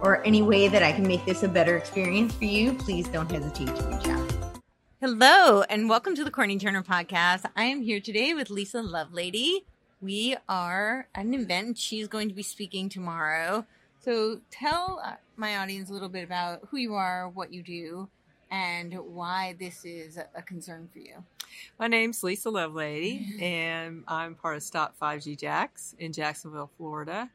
or any way that I can make this a better experience for you, please don't hesitate to reach out. Hello, and welcome to the Courtenay Turner podcast. I am here today with Lisa Lovelady. We are at an event. She's going to be speaking tomorrow. So tell uh, my audience a little bit about who you are, what you do, and why this is a concern for you. My name's Lisa Lovelady, and I'm part of Stop 5G Jax in Jacksonville, Florida.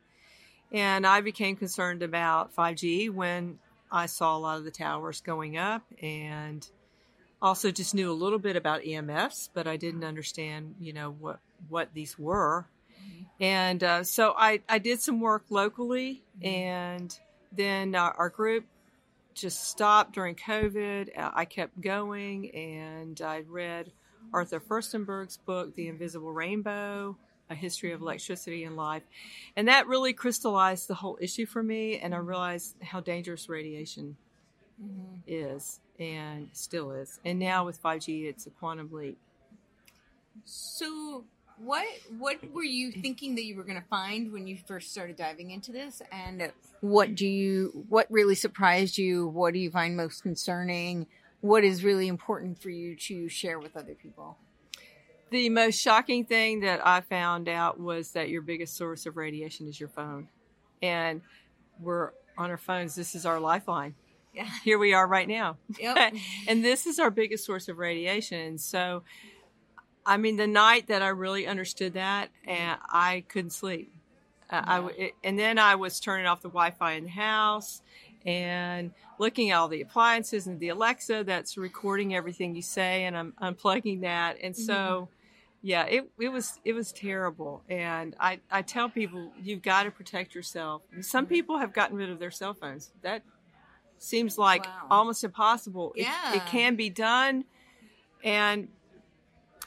And I became concerned about 5G when I saw a lot of the towers going up and also just knew a little bit about EMFs, but I didn't understand, you know, what, what these were. And uh, so I, I did some work locally, and then uh, our group just stopped during COVID. Uh, I kept going, and I read Arthur Firstenberg's book, The Invisible Rainbow a history of electricity and life. And that really crystallized the whole issue for me. And I realized how dangerous radiation mm-hmm. is and still is. And now with 5G, it's a quantum leap. So, what what were you thinking that you were going to find when you first started diving into this and what do you what really surprised you what do you find most concerning what is really important for you to share with other people the most shocking thing that I found out was that your biggest source of radiation is your phone. And we're on our phones. This is our lifeline. Yeah. Here we are right now. Yep. and this is our biggest source of radiation. And so, I mean, the night that I really understood that, and I couldn't sleep. Uh, yeah. I, it, and then I was turning off the Wi-Fi in the house and looking at all the appliances and the Alexa that's recording everything you say, and I'm unplugging that. And so, mm-hmm yeah, it, it was it was terrible, and I, I tell people you've got to protect yourself. Some people have gotten rid of their cell phones. That seems like wow. almost impossible. Yeah. It, it, can be done, and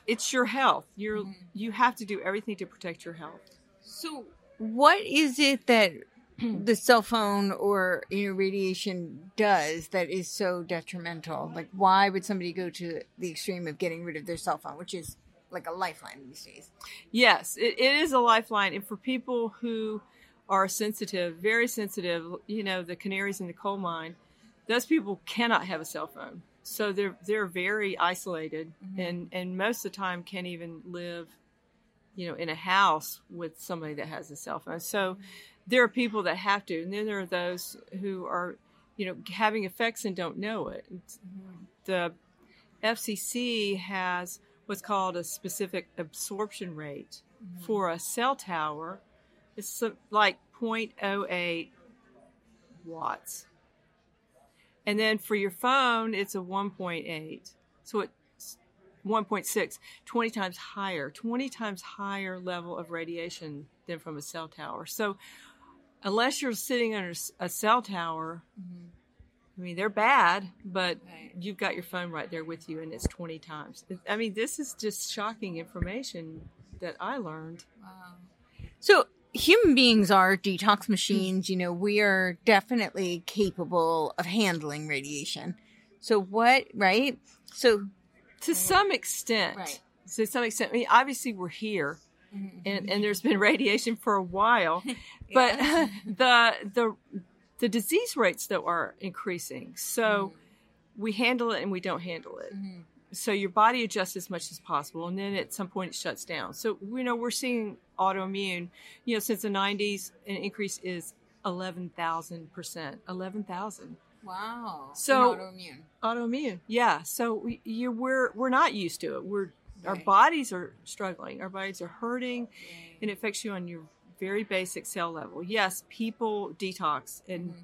it's your health. You're mm-hmm. you have to do everything to protect your health. So, what is it that the cell phone or you know radiation does that is so detrimental? Like, why would somebody go to the extreme of getting rid of their cell phone, which is like a lifeline these days. Yes, it, it is a lifeline, and for people who are sensitive, very sensitive, you know, the canaries in the coal mine, those people cannot have a cell phone, so they're they're very isolated, mm-hmm. and and most of the time can't even live, you know, in a house with somebody that has a cell phone. So mm-hmm. there are people that have to, and then there are those who are, you know, having effects and don't know it. Mm-hmm. The FCC has what's called a specific absorption rate mm-hmm. for a cell tower. It's like 0.08 watts. And then for your phone, it's a 1.8. So it's 1.6, 20 times higher, 20 times higher level of radiation than from a cell tower. So unless you're sitting under a cell tower, mm-hmm I mean, they're bad, but right. you've got your phone right there with you, and it's 20 times. I mean, this is just shocking information that I learned. Wow. So, human beings are detox machines. You know, we are definitely capable of handling radiation. So, what, right? So, to some extent, right. to some extent, I mean, obviously, we're here. Mm-hmm. And, and there's been radiation for a while, but the the the disease rates though are increasing. So mm-hmm. we handle it and we don't handle it. Mm-hmm. So your body adjusts as much as possible, and then at some point it shuts down. So you know we're seeing autoimmune. You know since the '90s, an increase is eleven thousand percent. Eleven thousand. Wow. So- autoimmune. Autoimmune. Yeah. So we, you we're we're not used to it. We're our bodies are struggling. Our bodies are hurting, and it affects you on your very basic cell level. Yes, people detox and Mhm.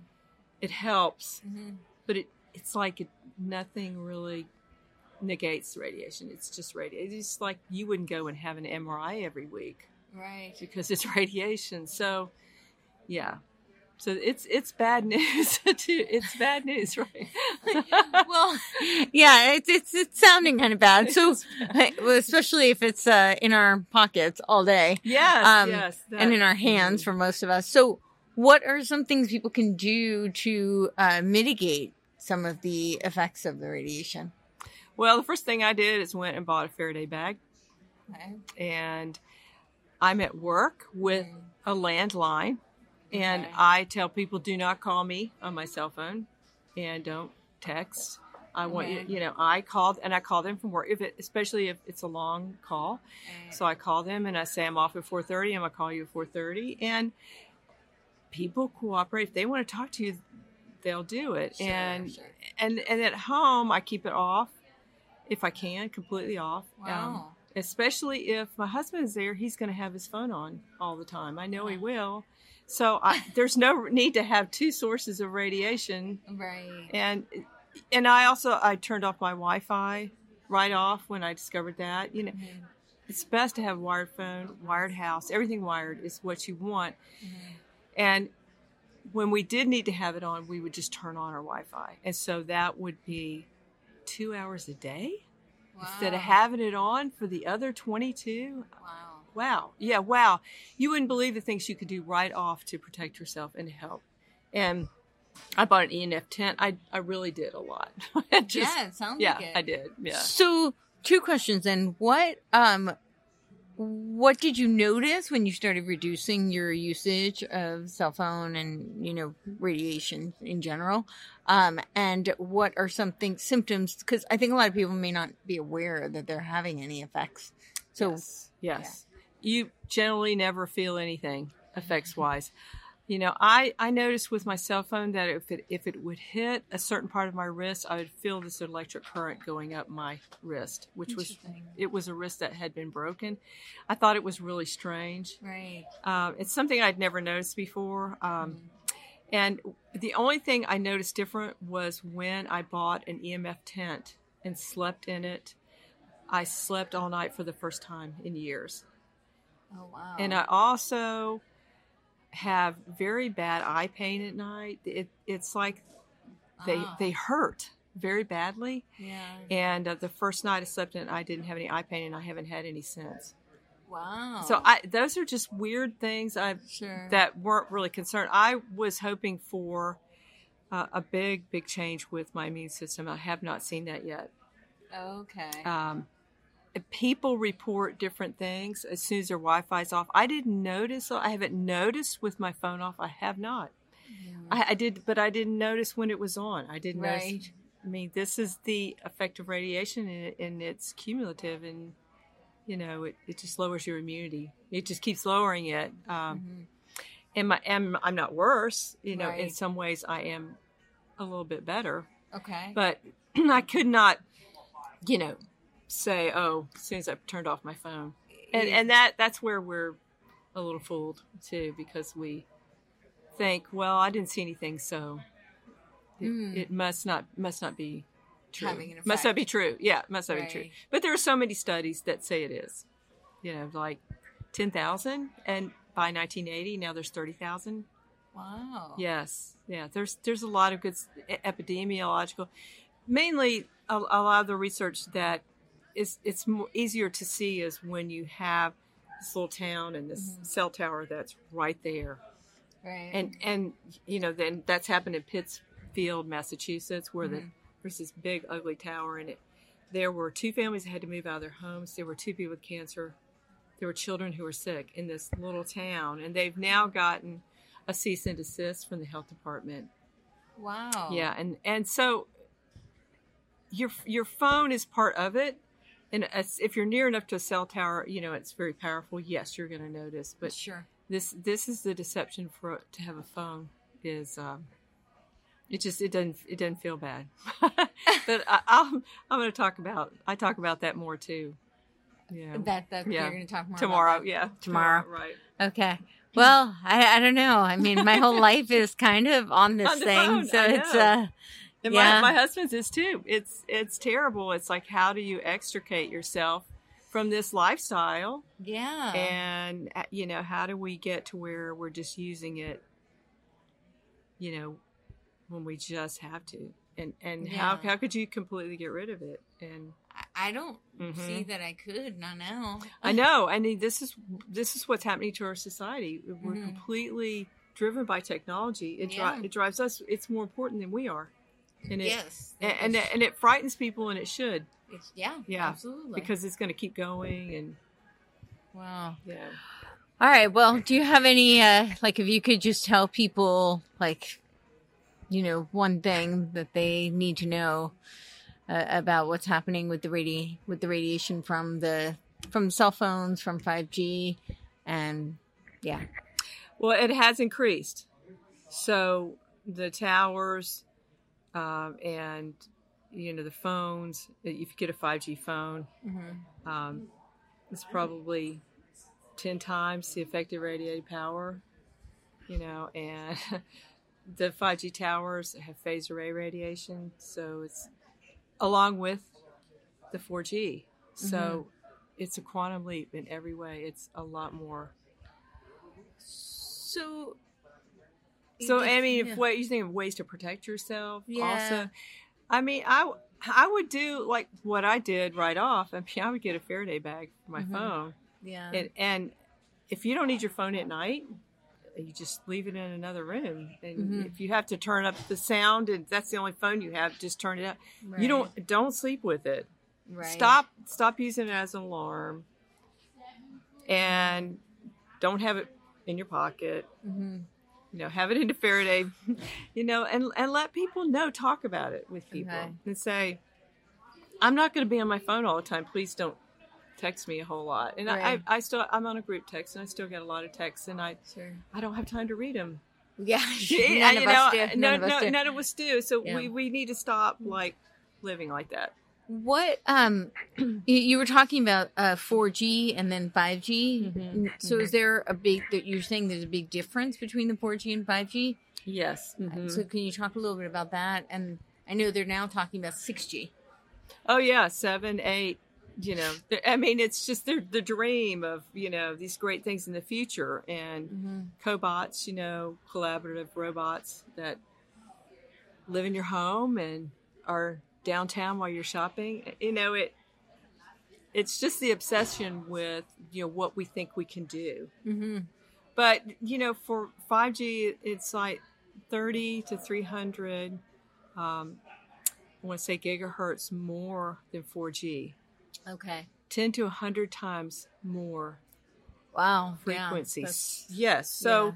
it helps, Mhm. but it it's like it, nothing really negates the radiation. It's just radiation. It's like you wouldn't go and have an MRI every week Right. because it's radiation. So, yeah. So it's it's bad news. It's bad news, right? well, yeah, it's it's it's sounding kind of bad. So, bad. especially if it's uh, in our pockets all day yes, Um, yes, and in our hands for most of us. So, what are some things people can do to uh, mitigate some of the effects of the radiation? Well, the first thing I did is went and bought a Faraday bag, Okay. and I'm at work with Mm. a landline, and Okay. I tell people do not call me on my cell phone, and don't text. I want you, Okay. you know, I called and I call them from work, if it, especially if it's a long call. So I call them and I say I'm off at 4:30. I'm gonna call you at 4:30, and people cooperate. If they want to talk to you, they'll do it. Sure, and sure. and and at home, I keep it off if I can, completely off. Um, especially if my husband is there, he's going to have his phone on all the time. I know he will. So I, there's no need to have two sources of radiation right. and and I also I turned off my Wi-Fi right off when I discovered that. You know, Mhm. it's best to have wired phone, wired house. Everything wired is what you want. Mhm. And when we did need to have it on, we would just turn on our Wi-Fi, and so that would be two hours a day instead of having it on for the other twenty-two. Wow. Wow. Yeah, wow. You wouldn't believe the things you could do right off to protect yourself and to help. And I bought an EMF tent. I I really did a lot. Just- yeah, it sounds yeah, like it. I did. Yeah. So, two questions then. What um what did you notice when you started reducing your usage of cell phone and, you know, radiation in general? Um and what are some things symptoms cuz I think a lot of people may not be aware that they're having any effects. So, yes. yes. You generally never feel anything effects wise. You know, I I noticed with my cell phone that if it if it would hit a certain part of my wrist, I would feel this electric current going up my wrist, which was it was a wrist that had been broken. I thought it was really strange. right. Um, it's something I'd never noticed before. Um, and the only thing I noticed different was when I bought an EMF tent and slept in it. I slept all night for the first time in years. Oh wow. And I also have very bad eye pain at night. It, it's like they, Ah. they hurt very badly. yeah. And uh, the first night I slept in I didn't have any eye pain, and I haven't had any since. Wow. So I, those are just weird things I've sure. that weren't really concerned. I was hoping for uh, a big, big change with my immune system. I have not seen that yet. okay. Um, people report different things as soon as their Wi-Fi's off. I didn't notice. I haven't noticed with my phone off. I have not. I, I did, but I didn't notice when it was on. I didn't Right. notice. I mean, this is the effect of radiation, and, and it's cumulative, and you know, it, it just lowers your immunity. It just keeps lowering it. Um, Mhm. and my and I'm not worse. You know, in some ways I am a little bit better, Okay. but I could not, you know, say, oh, as soon as I turned off my phone, and and that that's where we're a little fooled too, because we think, well, I didn't see anything, so it, Mm. it must not must not be true. Must not be true. Yeah, must not be true. But there are so many studies that say it is. You know, like ten thousand, and by 1980, now there's thirty thousand. wow. Yes, yeah. There's there's a lot of good epidemiological, mainly a, a lot of the research that is it's more easier to see is when you have this little town and this cell tower that's right there, Right. and and you know then that's happened in Pittsfield, Massachusetts, where the Mhm. there's this big ugly tower and it. There were two families that had to move out of their homes. There were two people with cancer. There were children who were sick in this little town, and they've now gotten a cease and desist from the health department. wow. Yeah, and and so your your phone is part of it, and as, if you're near enough to a cell tower, you know it's very powerful. Yes, you're going to notice, but sure. this this is the deception for to have a phone is um, it just it doesn't it doesn't feel bad. but I, I'm I'm going to talk about I talk about that more too. Yeah. That that Yeah. you're going to talk more tomorrow, yeah, Tomorrow. right? Okay. Well, I I don't know. I mean, my whole life is kind of on this On thing, phone, so it's uh And Yeah. my, my husband's is too. It's it's terrible. It's like how do you extricate yourself from this lifestyle? yeah. And uh, you know, how do we get to where we're just using it? You know, when we just have to. And and how Yeah. how could you completely get rid of it? And I- don't Mhm. see that I could not now. I know. I mean, this is this is what's happening to our society. We're Mhm. completely driven by technology. It, dri- it drives us. It's more important than we are, and it yes. and, and it- and it frightens people, and it should it's, yeah, Yeah, absolutely. because it's going to keep going, and wow. yeah. All right. Well, do you have any uh like if you could just tell people like you know one thing that they need to know uh, about what's happening with the radi- with the radiation from the from cell phones from 5G and yeah. Well, it has increased. So the towers, um, and you know the phones. If you get a five G phone, Mm-hmm. um, it's probably ten times the effective radiated power. You know, and the five G towers have phased array radiation, so it's along with the four G. So it's a quantum leap in every way. It's a lot more. So So I mean, Yeah. if what you think of ways to protect yourself, Yeah. also, I mean, I I would do like what I did right off. I mean, I would get a Faraday bag for my Mhm. phone, yeah. and and if you don't need your phone at night, you just leave it in another room. And Mhm. if you have to turn up the sound, and that's the only phone you have, just turn it up. Right. You don't don't sleep with it. right. Stop stop using it as an alarm, and don't have it in your pocket hmm you know, have it into Faraday, you know, and and let people know, talk about it with people, Okay. and say, I'm not going to be on my phone all the time. Please don't text me a whole lot. And Right. I, I still, I'm on a group text, and I still get a lot of texts, and I, Sure. I don't have time to read them. Yeah. None you of us know, None of us no, do. none of us do. So Yeah. we we need to stop like living like that. What um you, were talking about uh 4G and then 5G. Mhm, So is there a big that you're saying there's a big difference between the 4G and 5G? Yes. Mhm. So can you talk a little bit about that? And I know they're now talking about 6G. Oh yeah, seven, eight. You know, I mean, it's just the the dream of you know these great things in the future, and Mm-hmm. cobots, you know, collaborative robots that live in your home and are downtown while you're shopping. You know, it it's just the obsession with you know what we think we can do. Mm-hmm. But you know, for 5G, it's like 30 to 300. Um, I want to say gigahertz more than 4G. Okay. 10 to 100 times more Wow. frequencies. yes. So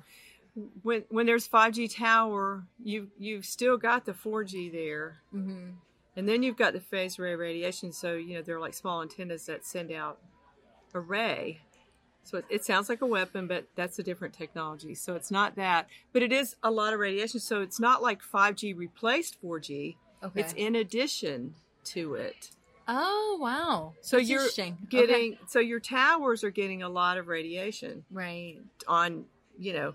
when when there's 5G tower, you you've still got the 4G there, mm-hmm. And then you've got the phased array radiation. So you know they're like small antennas that send out a ray. So it, it sounds like a weapon, but that's a different technology. So it's not that, but it is a lot of radiation. So it's not like 5G replaced 4G. Okay. It's in addition to it. oh wow. So That's you're getting Okay. so your towers are getting a lot of radiation. right. on you know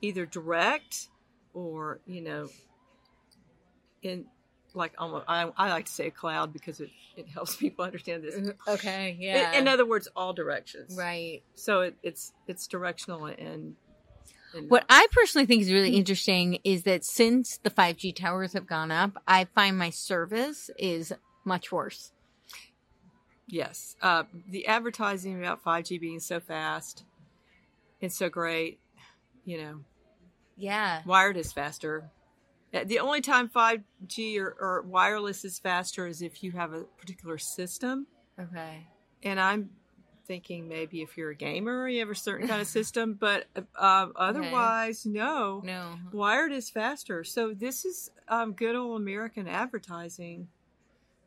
either direct or you know in like almost I, I like to say a cloud because it, it helps people understand this Okay. Yeah. in other words all directions right. so it, it's it's directional and, and What I personally think is really interesting is that since the 5G towers have gone up, I find my service is much worse. yes uh, the advertising about 5g being so fast and so great you know Yeah. wired is faster the only time 5g or, or wireless is faster is if you have a particular system Okay. and I'm thinking maybe if you're a gamer, you have a certain kind of system, but uh, otherwise, no. No. Wired is faster. So this is um, good old American advertising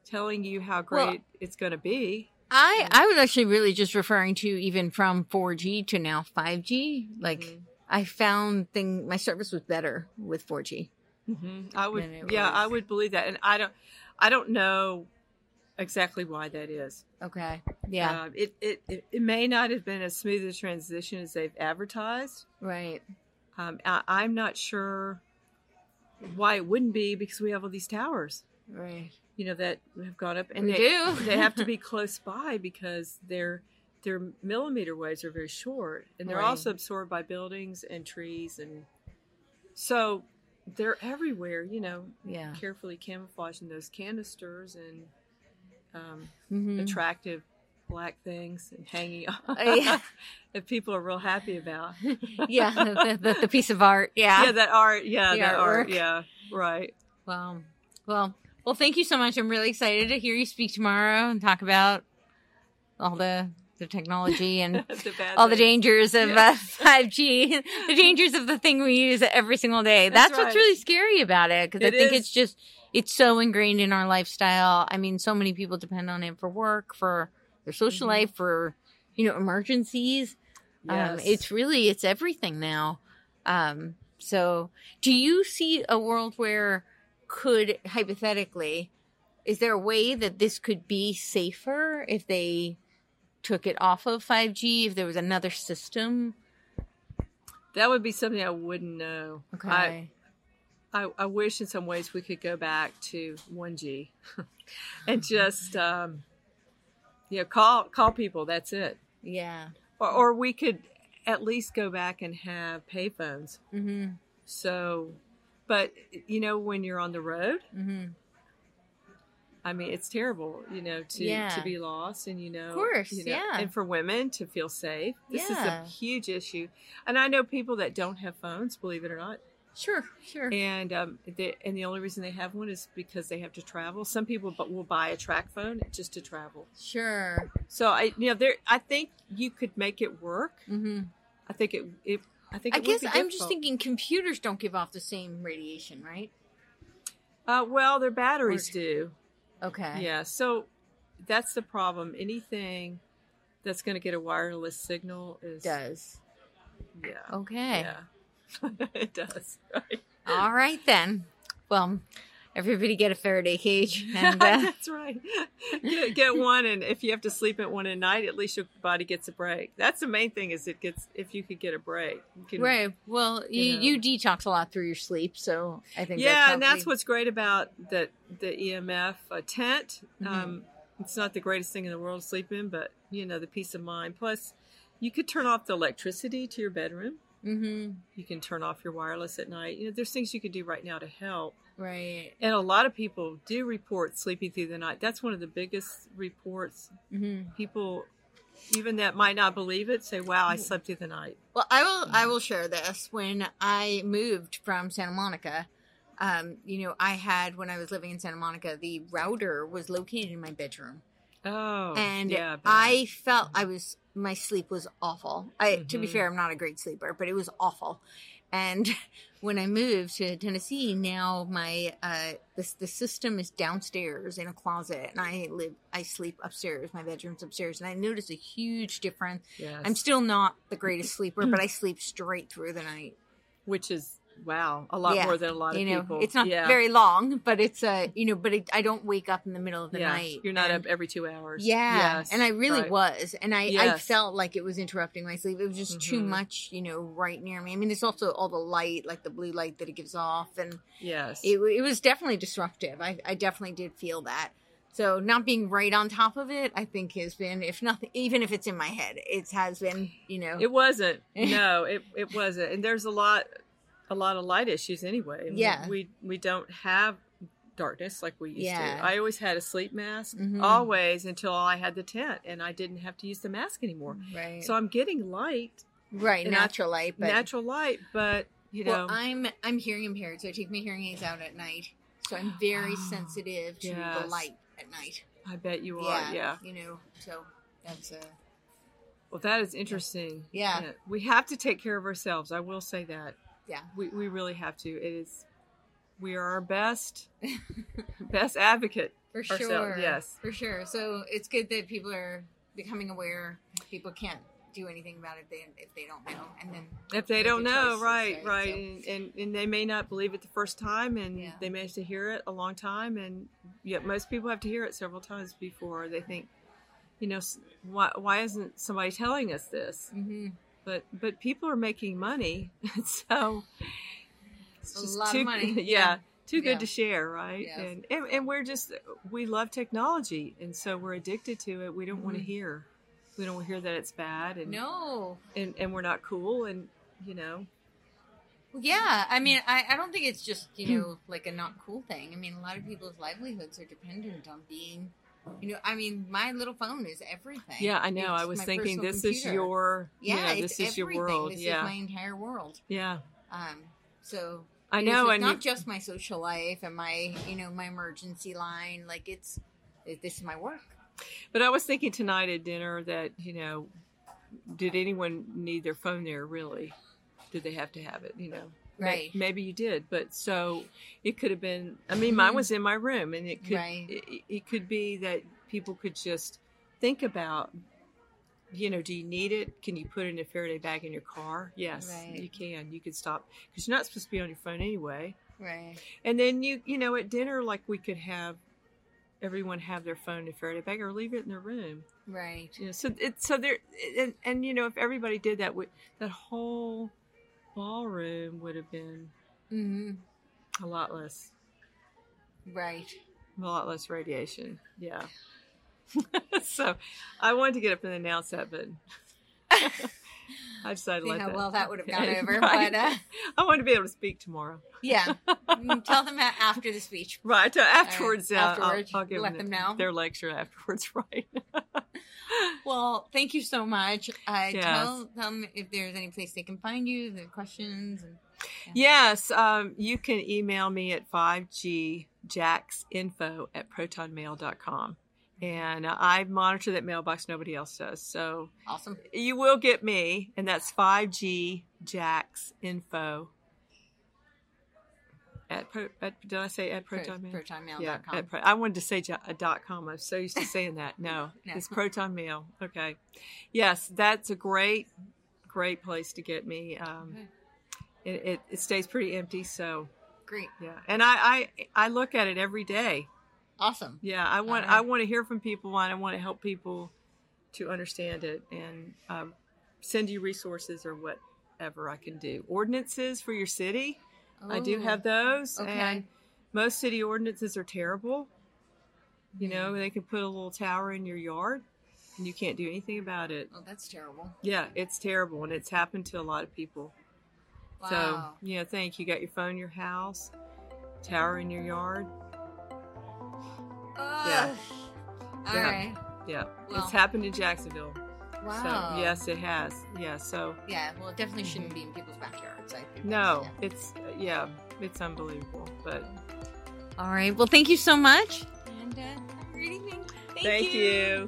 telling you how great Well- it's going to be. I I was actually really just referring to even from 4G to now 5G. Like Mhm. I found thing my service was better with 4G. Hmm I would, yeah, I would believe that, and I don't, I don't know exactly why that is. Okay. Yeah. Uh, it, it it may not have been as smooth a transition as they've advertised. right. Um, I, I'm not sure why it wouldn't be because we have all these towers, Right. you know, that have gone up, and We they do. they have to be close by because their their millimeter waves are very short, and they're Right. also absorbed by buildings and trees, and so they're everywhere. You know, Yeah. carefully camouflaging those canisters and um, Mhm. attractive black things and hanging on Oh, yeah. that people are real happy about. yeah. The, the, the piece of art. Yeah. yeah, that art. Yeah, The that art. Yeah, right. Wow. Well, well, thank you so much. I'm really excited to hear you speak tomorrow and talk about all the the technology and The all the dangers of Yeah. uh, 5G, the dangers of the thing we use every single day. That's That's, what's really scary about it because I think is. it's just it's so ingrained in our lifestyle. I mean, so many people depend on it for work, for their social Mhm. life, for you know emergencies. Um, it's really it's everything now. Um, so, do you see a world where could hypothetically, is there a way that this could be safer if they took it off of 5G? If there was another system? that would be something I wouldn't know. I, Okay. I, I wish in some ways we could go back to 1G and just, um, you know, call call people. That's it. yeah. Or, or we could at least go back and have payphones. Mm-hmm. So, but you know, when you're on the road, Mm-hmm. I mean, it's terrible, you know, to Yeah. to be lost, and you know, Of course, you know, yeah. and for women to feel safe. This Yeah. is a huge issue, and I know people that don't have phones, believe it or not, Sure. Sure. and um, they, and the only reason they have one is because they have to travel. Some people, but will buy a TracFone just to travel. Sure. So I, you know, there, I think you could make it work. Mm-hmm. I think it, it I think I guess I'm just thinking computers don't give off the same radiation, right? Uh, well, their batteries Or- do. Okay. Yeah, so that's the problem. Anything that's going to get a wireless signal is Does. yeah, Okay. yeah, it does. Right? All right then. Well, everybody get a Faraday cage, and uh, that's right. Get, get one, and if you have to sleep at one at night, at least your body gets a break. That's the main thing. Is it gets if you could get a break. Can, right. Well, you, you know. you detox a lot through your sleep, so I think Yeah, and that's what's great about the the EMF uh, tent. Mhm. Um, it's not the greatest thing in the world to sleep in, but you know the peace of mind. Plus, you could turn off the electricity to your bedroom. Mhm. You can turn off your wireless at night. You know, there's things you could do right now to help. right. And a lot of people do report sleeping through the night. That's one of the biggest reports. hmm People, even that might not believe it, say, "Wow, Mm-hmm. I slept through the night." Well, I will. I will share this. When I moved from Santa Monica, um, you know, I had when I was living in Santa Monica, the router was located in my bedroom. Oh, and yeah. I felt I was my sleep was awful. I to be Mhm. fair, I'm not a great sleeper, but it was awful. And when I moved to Tennessee, now my uh the the system is downstairs in a closet, and I live I sleep upstairs. My bedroom's upstairs, and I notice a huge difference. Yes. I'm still not the greatest sleeper, but I sleep straight through the night. which is wow, a lot Yeah, more than a lot of you know, people. it's not yeah. very long, but it's uh you know, but it, I don't wake up in the middle of the yeah. night. You're not and- up every two hours. Yeah, Yes, and I really right. was, and I, I felt like it was interrupting my sleep. It was just too Mhm. much, you know, right near me. I mean, there's also all the light, like the blue light that it gives off, and Yes. it, it was definitely disruptive. I, I definitely did feel that. So not being right on top of it, I think has been, if nothing, even if it's in my head, it has been, you know, It wasn't. No, it it wasn't. And there's a lot a lot of light issues anyway. I Yeah. We we don't have darkness like we used Yeah. to. I always had a sleep mask Mhm. always until I had the tent and I didn't have to use the mask anymore. right, So I'm getting light, right, and I- natural light, but natural light, but you know well, I'm I'm hearing impaired, so I take my hearing aids out at night, so I'm very Oh, sensitive to the light at night. I bet you are. Yeah. you know, so that's uh Well, that is interesting. Yeah. We have to take care of ourselves. I will say that. Yeah. We we really have to. It is we are our best best advocate For ourselves, sure. yes. For sure. So it's good that people are becoming aware. People can't do anything about it if they, if they don't know. And then if they don't know choices, right right? right, So- And, and and they may not believe it the first time and Yeah. they may have to hear it a long time and yet most people have to hear it several times before they think you know why, why isn't somebody telling us this Mhm. But but people are making money so it's A lot of too, money. yeah, Yeah. too good Yeah. to share right Yes. and, and and we're just we love technology and so we're addicted to it we don't want to mm-hmm. hear we don't hear that it's bad and No. and, and we're not cool and you know Yeah, I mean, I, I don't think it's just you know like a not cool thing. I mean, a lot of people's livelihoods are dependent on being, you know, I mean, my little phone is everything. Yeah, I know. I was thinking this is your yeah, you know, it's this is your world. This yeah. is my entire world. yeah. Um, so I know it's and not you, just my social life and my you know my emergency line. Like it's it, this is my work. but I was thinking tonight at dinner that, you know, did anyone need their phone there really? Did they have to have it, you know? Right. Maybe you did, but so it could have been I mean, mine was mm-hmm. in my room and it could Right. it, it could be that people could just think about you know, do you need it? Can you put it in a Faraday bag in your car? Yes, Right. you can. You could stop because you're not supposed to be on your phone anyway. Right. And then you, you know, at dinner, like we could have everyone have their phone in a Faraday bag or leave it in their room. Right. You know, so it, so there, and, and you know, if everybody did that, that whole ballroom would have been hmm a lot less, Right. a lot less radiation. Yeah. so, I wanted to get up and announce that, but I decided See how that. well that would have gone over, Right. but uh, I want to be able to speak tomorrow. yeah. Mm, Tell them that after the speech. Right. Afterwards, uh, I'll- afterwards, I'll, give let them, them know. their lecture afterwards. Right. Well, thank you so much. Uh, Yes. Tell them if there's any place they can find you, the questions. And, yes. Um, you can email me at 5GJaxinfo at protonmail.com. And uh, I monitor that mailbox. Nobody else does. So awesome. you will get me, and that's 5GJaxinfo at, pro, at did I say at Pro- protonmail? ProtonMail.com. Yeah, at pro- I wanted to say a dot com. I'm so used to saying that. No, No. it's Proton Mail. Okay, yes, that's a great, great place to get me. Um, Okay. it, it, it stays pretty empty, so Great. yeah. And I, I I look at it every day. Awesome. Yeah, I want right. I want to hear from people, and I want to help people to understand it, and um, send you resources or whatever I can do. Ordinances for your city. I do have those, okay. and most city ordinances are terrible. You know, they can put a little tower in your yard, and you can't do anything about it. Oh, that's terrible. Yeah, it's terrible, and it's happened to a lot of people. Wow. So, yeah, thank you got your phone in your house, tower in your yard. Ugh. All Yeah. right. Yeah, Well. it's happened in Jacksonville. Wow. So, yes, it has. Yeah, so Yeah. Well, it definitely shouldn't be in people's backyards. I think. no, that's- it's yeah, it's unbelievable. But. All right. Well, thank you so much. And uh, have a great evening. Thank, thank you.